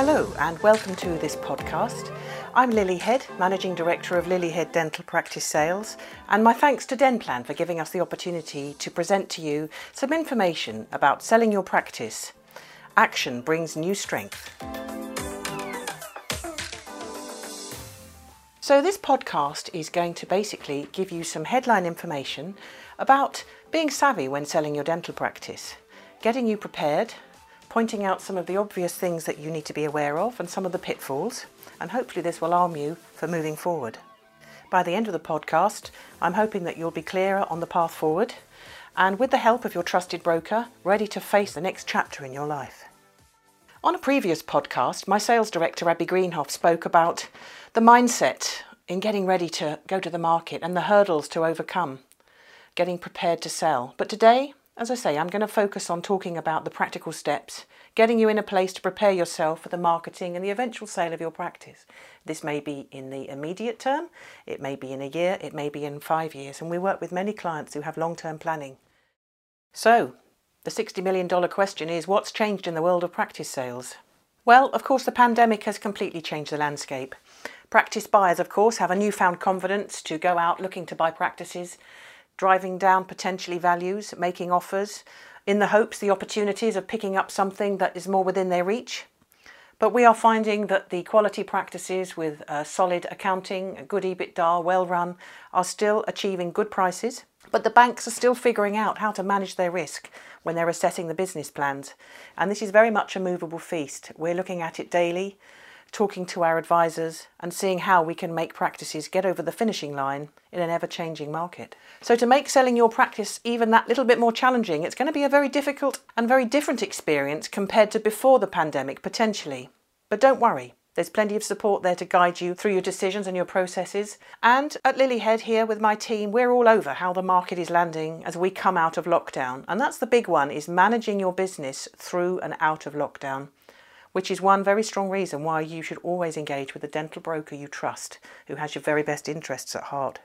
Hello, and welcome to this podcast. I'm Lily Head, Managing Director of Lily Head Dental Practice Sales, and my thanks to Denplan for giving us the opportunity to present to you some information about selling your practice. Action brings new strength. So, this podcast is going to basically give you some headline information about being savvy when selling your dental practice, getting you prepared, pointing out some of the obvious things that you need to be aware of and some of the pitfalls, and hopefully this will arm you for moving forward. By the end of the podcast, I'm hoping that you'll be clearer on the path forward and with the help of your trusted broker, ready to face the next chapter in your life. On a previous podcast, my sales director, Abby Greenhoff, spoke about the mindset in getting ready to go to the market and the hurdles to overcome, getting prepared to sell. But today, as I say, I'm going to focus on talking about the practical steps, getting you in a place to prepare yourself for the marketing and the eventual sale of your practice. This may be in the immediate term, it may be in a year, it may be in five years, and we work with many clients who have long term planning. So, the $60 million question is what's changed in the world of practice sales? Well, of course, the pandemic has completely changed the landscape. Practice buyers, of course, have a newfound confidence to go out looking to buy practices, driving down potentially values, making offers, in the hopes, the opportunities of picking up something that is more within their reach. But we are finding that the quality practices with uh, solid accounting, a good EBITDA, well run, are still achieving good prices. But the banks are still figuring out how to manage their risk when they're assessing the business plans. And this is very much a movable feast. We're looking at it daily talking to our advisors, and seeing how we can make practices get over the finishing line in an ever changing market. So, to make selling your practice even that little bit more challenging, it's going to be a very difficult and very different experience compared to before the pandemic, potentially. But don't worry. There's plenty of support there to guide you through your decisions and your processes. And at Lilyhead here with my team, we're all over how the market is landing as we come out of lockdown. And that's the big one is managing your business through and out of lockdown which is one very strong reason why you should always engage with a dental broker you trust who has your very best interests at heart.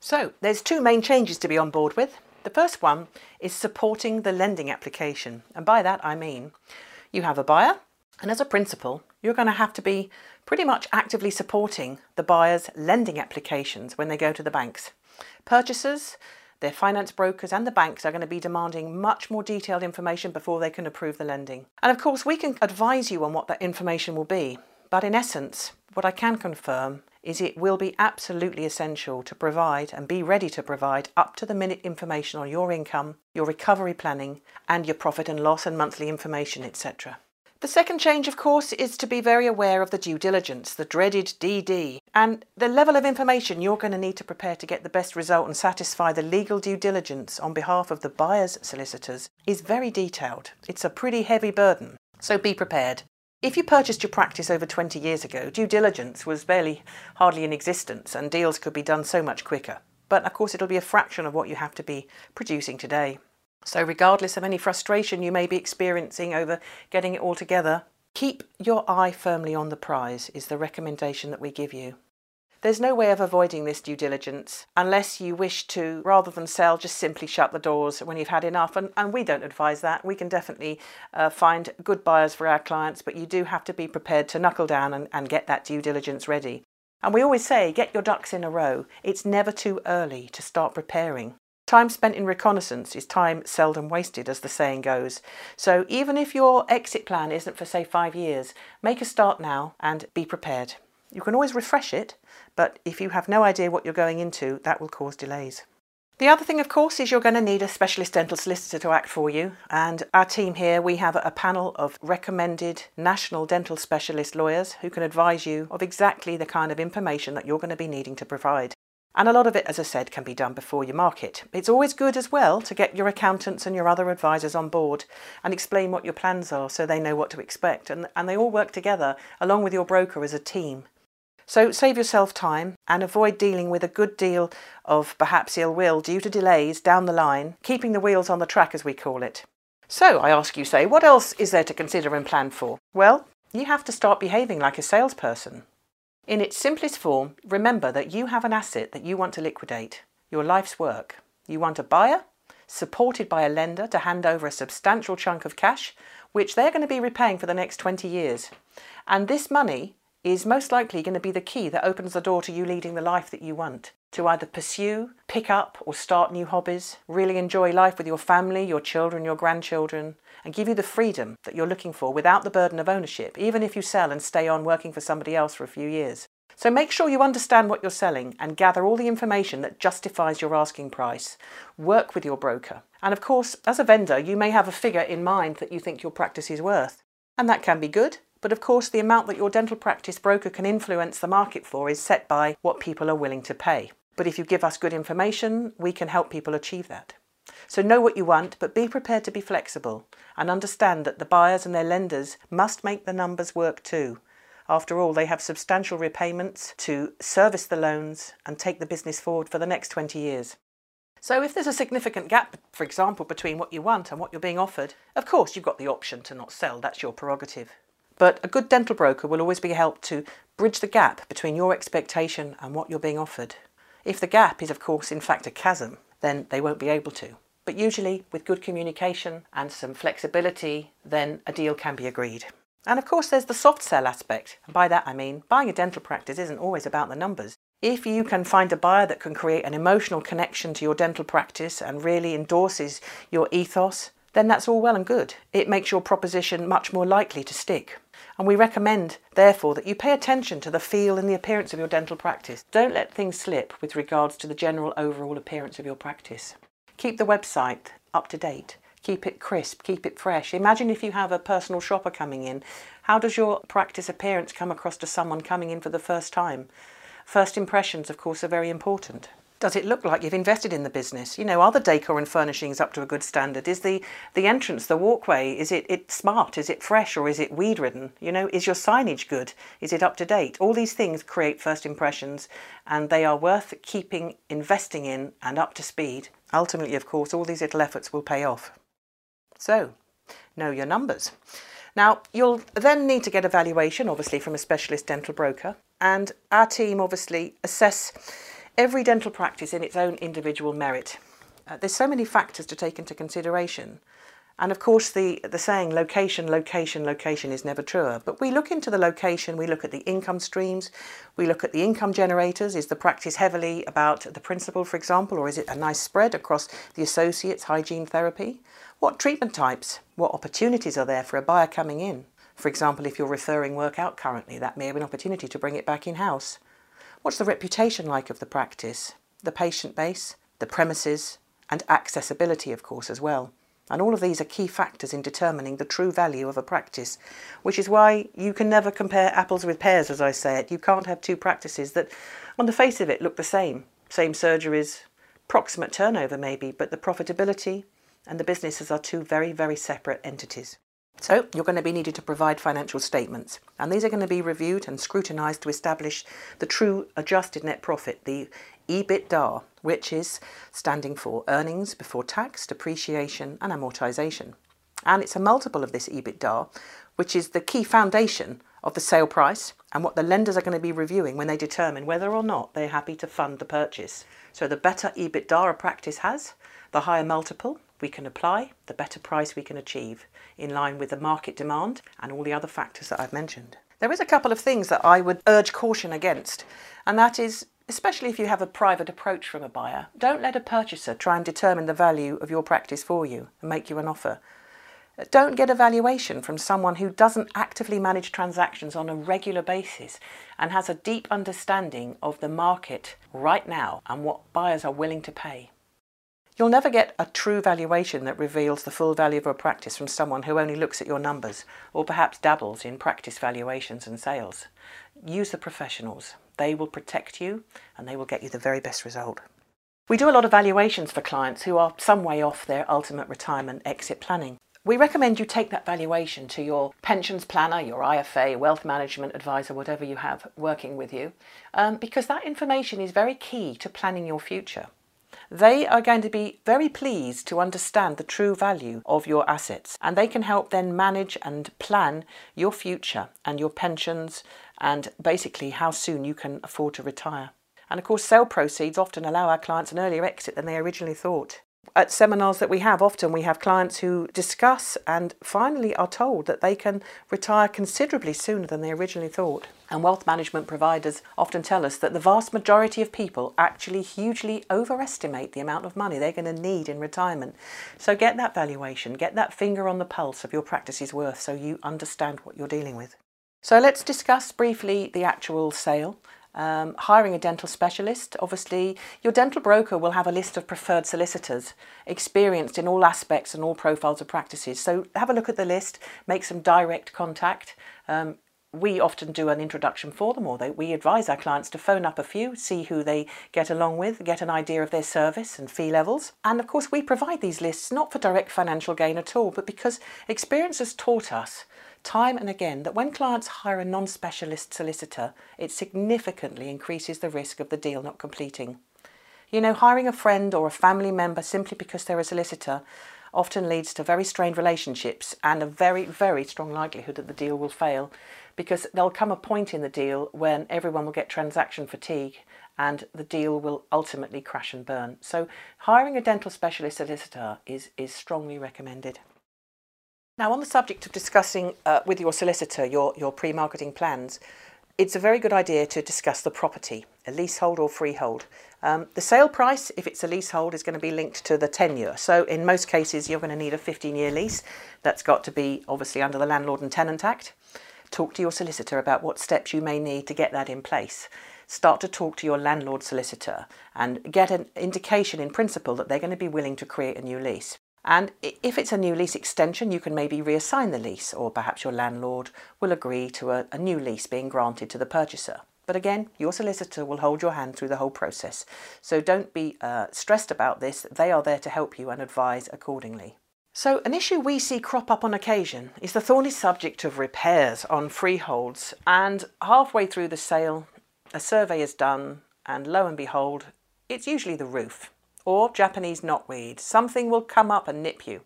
So, there's two main changes to be on board with. The first one is supporting the lending application, and by that I mean you have a buyer, and as a principal, you're going to have to be pretty much actively supporting the buyer's lending applications when they go to the banks. Purchasers, their finance brokers and the banks are going to be demanding much more detailed information before they can approve the lending. And of course, we can advise you on what that information will be. But in essence, what I can confirm is it will be absolutely essential to provide and be ready to provide up to the minute information on your income, your recovery planning, and your profit and loss and monthly information, etc. The second change, of course, is to be very aware of the due diligence, the dreaded DD, and the level of information you're going to need to prepare to get the best result and satisfy the legal due diligence on behalf of the buyer's solicitors is very detailed. It's a pretty heavy burden, so be prepared. If you purchased your practice over 20 years ago, due diligence was barely hardly in existence and deals could be done so much quicker. But of course, it'll be a fraction of what you have to be producing today. So, regardless of any frustration you may be experiencing over getting it all together, keep your eye firmly on the prize, is the recommendation that we give you. There's no way of avoiding this due diligence unless you wish to, rather than sell, just simply shut the doors when you've had enough. And, and we don't advise that. We can definitely uh, find good buyers for our clients, but you do have to be prepared to knuckle down and, and get that due diligence ready. And we always say, get your ducks in a row. It's never too early to start preparing. Time spent in reconnaissance is time seldom wasted, as the saying goes. So even if your exit plan isn't for, say, five years, make a start now and be prepared. You can always refresh it, but if you have no idea what you're going into, that will cause delays. The other thing, of course, is you're going to need a specialist dental solicitor to act for you. And our team here, we have a panel of recommended national dental specialist lawyers who can advise you of exactly the kind of information that you're going to be needing to provide. And a lot of it, as I said, can be done before you market. It's always good as well to get your accountants and your other advisors on board and explain what your plans are so they know what to expect. And, and they all work together along with your broker as a team. So save yourself time and avoid dealing with a good deal of perhaps ill will due to delays down the line, keeping the wheels on the track as we call it. So I ask you, say, what else is there to consider and plan for? Well, you have to start behaving like a salesperson. In its simplest form, remember that you have an asset that you want to liquidate, your life's work. You want a buyer? supported by a lender to hand over a substantial chunk of cash, which they're going to be repaying for the next 20 years. And this money is most likely going to be the key that opens the door to you leading the life that you want. To either pursue, pick up, or start new hobbies, really enjoy life with your family, your children, your grandchildren, and give you the freedom that you're looking for without the burden of ownership, even if you sell and stay on working for somebody else for a few years. So make sure you understand what you're selling and gather all the information that justifies your asking price. Work with your broker. And of course, as a vendor, you may have a figure in mind that you think your practice is worth. And that can be good, but of course, the amount that your dental practice broker can influence the market for is set by what people are willing to pay. But if you give us good information, we can help people achieve that. So know what you want, but be prepared to be flexible and understand that the buyers and their lenders must make the numbers work too. After all, they have substantial repayments to service the loans and take the business forward for the next 20 years. So if there's a significant gap, for example, between what you want and what you're being offered, of course you've got the option to not sell, that's your prerogative. But a good dental broker will always be helped to bridge the gap between your expectation and what you're being offered. If the gap is, of course, in fact a chasm, then they won't be able to. But usually, with good communication and some flexibility, then a deal can be agreed. And of course, there's the soft sell aspect. And by that I mean, buying a dental practice isn't always about the numbers. If you can find a buyer that can create an emotional connection to your dental practice and really endorses your ethos, then that's all well and good. It makes your proposition much more likely to stick. And we recommend, therefore, that you pay attention to the feel and the appearance of your dental practice. Don't let things slip with regards to the general overall appearance of your practice. Keep the website up to date. Keep it crisp, keep it fresh. Imagine if you have a personal shopper coming in. How does your practice appearance come across to someone coming in for the first time? First impressions, of course, are very important. Does it look like you've invested in the business? You know, are the decor and furnishings up to a good standard? Is the, the entrance, the walkway, is it, it smart? Is it fresh or is it weed ridden? You know, is your signage good? Is it up to date? All these things create first impressions and they are worth keeping investing in and up to speed. Ultimately, of course, all these little efforts will pay off. So, know your numbers. Now, you'll then need to get a valuation, obviously, from a specialist dental broker, and our team obviously assess every dental practice in its own individual merit. Uh, there's so many factors to take into consideration. And of course, the, the saying location, location, location is never truer. But we look into the location, we look at the income streams, we look at the income generators. Is the practice heavily about the principal, for example, or is it a nice spread across the associates, hygiene therapy? What treatment types, what opportunities are there for a buyer coming in? For example, if you're referring work out currently, that may have an opportunity to bring it back in house. What's the reputation like of the practice? The patient base, the premises, and accessibility, of course, as well. And all of these are key factors in determining the true value of a practice, which is why you can never compare apples with pears, as I say it. You can't have two practices that, on the face of it, look the same. Same surgeries, proximate turnover maybe, but the profitability and the businesses are two very, very separate entities. So you're going to be needed to provide financial statements and these are going to be reviewed and scrutinised to establish the true adjusted net profit, the EBITDA, which is standing for earnings before tax, depreciation and amortisation. And it's a multiple of this EBITDA, which is the key foundation of the sale price and what the lenders are going to be reviewing when they determine whether or not they're happy to fund the purchase. So the better EBITDA a practice has, the higher multiple we can apply, the better price we can achieve in line with the market demand and all the other factors that I've mentioned. There is a couple of things that I would urge caution against, and that is especially if you have a private approach from a buyer, don't let a purchaser try and determine the value of your practice for you and make you an offer. Don't get a valuation from someone who doesn't actively manage transactions on a regular basis and has a deep understanding of the market right now and what buyers are willing to pay. You'll never get a true valuation that reveals the full value of a practice from someone who only looks at your numbers or perhaps dabbles in practice valuations and sales. Use the professionals. They will protect you and they will get you the very best result. We do a lot of valuations for clients who are some way off their ultimate retirement exit planning. We recommend you take that valuation to your pensions planner, your IFA, wealth management advisor, whatever you have working with you, um, because that information is very key to planning your future. They are going to be very pleased to understand the true value of your assets and they can help then manage and plan your future and your pensions and basically how soon you can afford to retire. And of course, sale proceeds often allow our clients an earlier exit than they originally thought. At seminars that we have, often we have clients who discuss and finally are told that they can retire considerably sooner than they originally thought. And wealth management providers often tell us that the vast majority of people actually hugely overestimate the amount of money they're going to need in retirement. So get that valuation, get that finger on the pulse of your practice's worth so you understand what you're dealing with. So let's discuss briefly the actual sale. Um, hiring a dental specialist, obviously, your dental broker will have a list of preferred solicitors experienced in all aspects and all profiles of practices. So have a look at the list, make some direct contact. Um, we often do an introduction for them, or they, we advise our clients to phone up a few, see who they get along with, get an idea of their service and fee levels. And of course, we provide these lists not for direct financial gain at all, but because experience has taught us time and again that when clients hire a non specialist solicitor, it significantly increases the risk of the deal not completing. You know, hiring a friend or a family member simply because they're a solicitor often leads to very strained relationships and a very, very strong likelihood that the deal will fail because there'll come a point in the deal when everyone will get transaction fatigue and the deal will ultimately crash and burn. So hiring a dental specialist solicitor is, is strongly recommended. Now, on the subject of discussing uh, with your solicitor your, your pre marketing plans, it's a very good idea to discuss the property, a leasehold or freehold. Um, the sale price, if it's a leasehold, is going to be linked to the tenure. So, in most cases, you're going to need a 15 year lease. That's got to be obviously under the Landlord and Tenant Act. Talk to your solicitor about what steps you may need to get that in place. Start to talk to your landlord solicitor and get an indication in principle that they're going to be willing to create a new lease. And if it's a new lease extension, you can maybe reassign the lease, or perhaps your landlord will agree to a, a, new lease being granted to the purchaser. But again, your solicitor will hold your hand through the whole process. So don't be uh, stressed about this, they are there to help you and advise accordingly. So, an issue we see crop up on occasion is the thorny subject of repairs on freeholds. And halfway through the sale, a survey is done, and lo and behold, it's usually the roof or Japanese knotweed. Something will come up and nip you.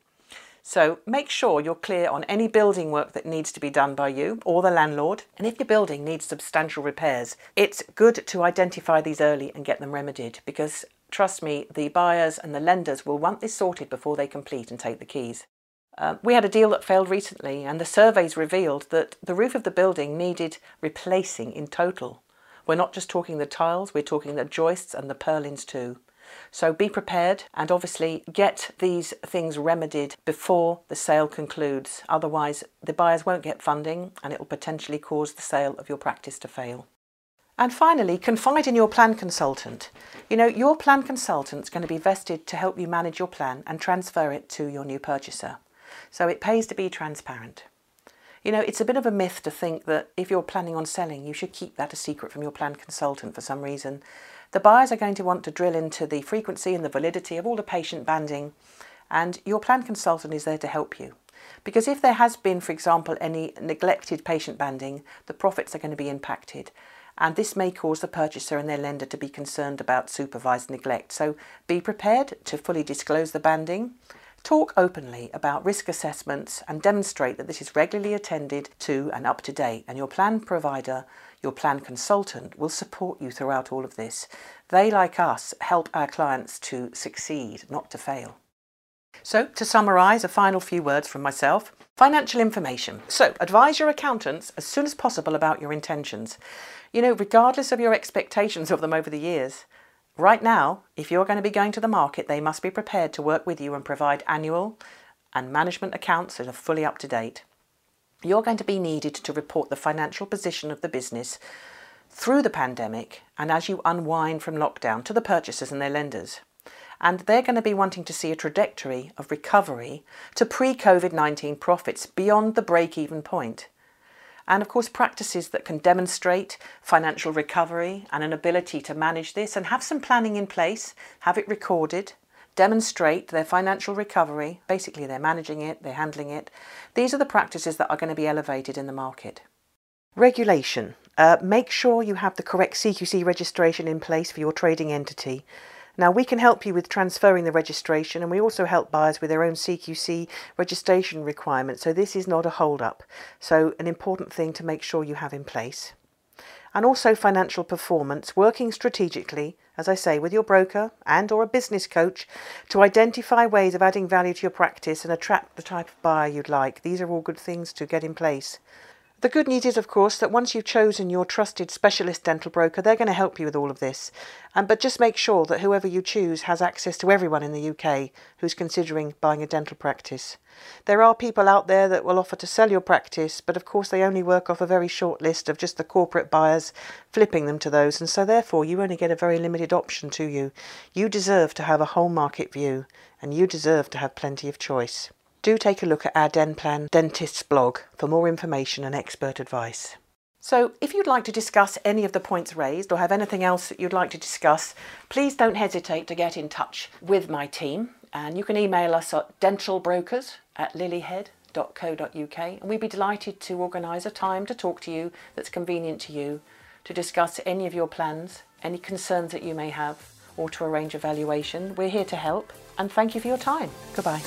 So make sure you're clear on any building work that needs to be done by you or the landlord. And if your building needs substantial repairs, it's good to identify these early and get them remedied because trust me, the buyers and the lenders will want this sorted before they complete and take the keys. Uh, we had a deal that failed recently, and the surveys revealed that the roof of the building needed replacing in total. We're not just talking the tiles, we're talking the joists and the purlins too. So be prepared and obviously get these things remedied before the sale concludes. Otherwise, the buyers won't get funding and it will potentially cause the sale of your practice to fail. And finally, confide in your plan consultant. You know, your plan consultant is going to be vested to help you manage your plan and transfer it to your new purchaser. So it pays to be transparent. You know, it's a bit of a myth to think that if you're planning on selling, you should keep that a secret from your plan consultant for some reason. The buyers are going to want to drill into the frequency and the validity of all the patient banding, and your plan consultant is there to help you. Because if there has been, for example, any neglected patient banding, the profits are going to be impacted. And this may cause the purchaser and their lender to be concerned about supervised neglect. So be prepared to fully disclose the banding. Talk openly about risk assessments and demonstrate that this is regularly attended to and up to date, and your plan provider your plan consultant will support you throughout all of this. They, like us, help our clients to succeed, not to fail. So, to summarise, a final few words from myself. Financial information. So, advise your accountants as soon as possible about your intentions. You know, regardless of your expectations of them over the years, right now, if you're going to be going to the market, they must be prepared to work with you and provide annual and management accounts that are fully up to date you're going to be needed to report the financial position of the business through the pandemic and as you unwind from lockdown to the purchasers and their lenders. And they're going to be wanting to see a trajectory of recovery to pre COVID 19 profits beyond the break even point. And of course, practices that can demonstrate financial recovery and an ability to manage this and have some planning in place, have it recorded, demonstrate their financial recovery. Basically, they're managing it, they're handling it. These are the practices that are going to be elevated in the market. Regulation. Uh, make sure you have the correct CQC registration in place for your trading entity. Now, we can help you with transferring the registration, and we also help buyers with their own CQC registration requirements, so this is not a hold up. So, an important thing to make sure you have in place. and also financial performance, working strategically, as I say, with your broker and or a business coach to identify ways of adding value to your practice and attract the type of buyer you'd like. These are all good things to get in place. The good news is, of course, that once you've chosen your trusted specialist dental broker, they're going to help you with all of this. Um, but just make sure that whoever you choose has access to everyone in the UK who's considering buying a dental practice. There are people out there that will offer to sell your practice, but of course they only work off a very short list of just the corporate buyers, flipping them to those, and so therefore you only get a very limited option to you. You deserve to have a whole market view, and you deserve to have plenty of choice do take a look at our Denplan Dentist's blog for more information and expert advice. So, if you'd like to discuss any of the points raised or have anything else that you'd like to discuss, please don't hesitate to get in touch with my team. And you can email us at dentalbrokers at lilyhead.co.uk and we'd be delighted to organise a time to talk to you that's convenient to you, to discuss any of your plans, any concerns that you may have, or to arrange a valuation. We're here to help and thank you for your time. Goodbye.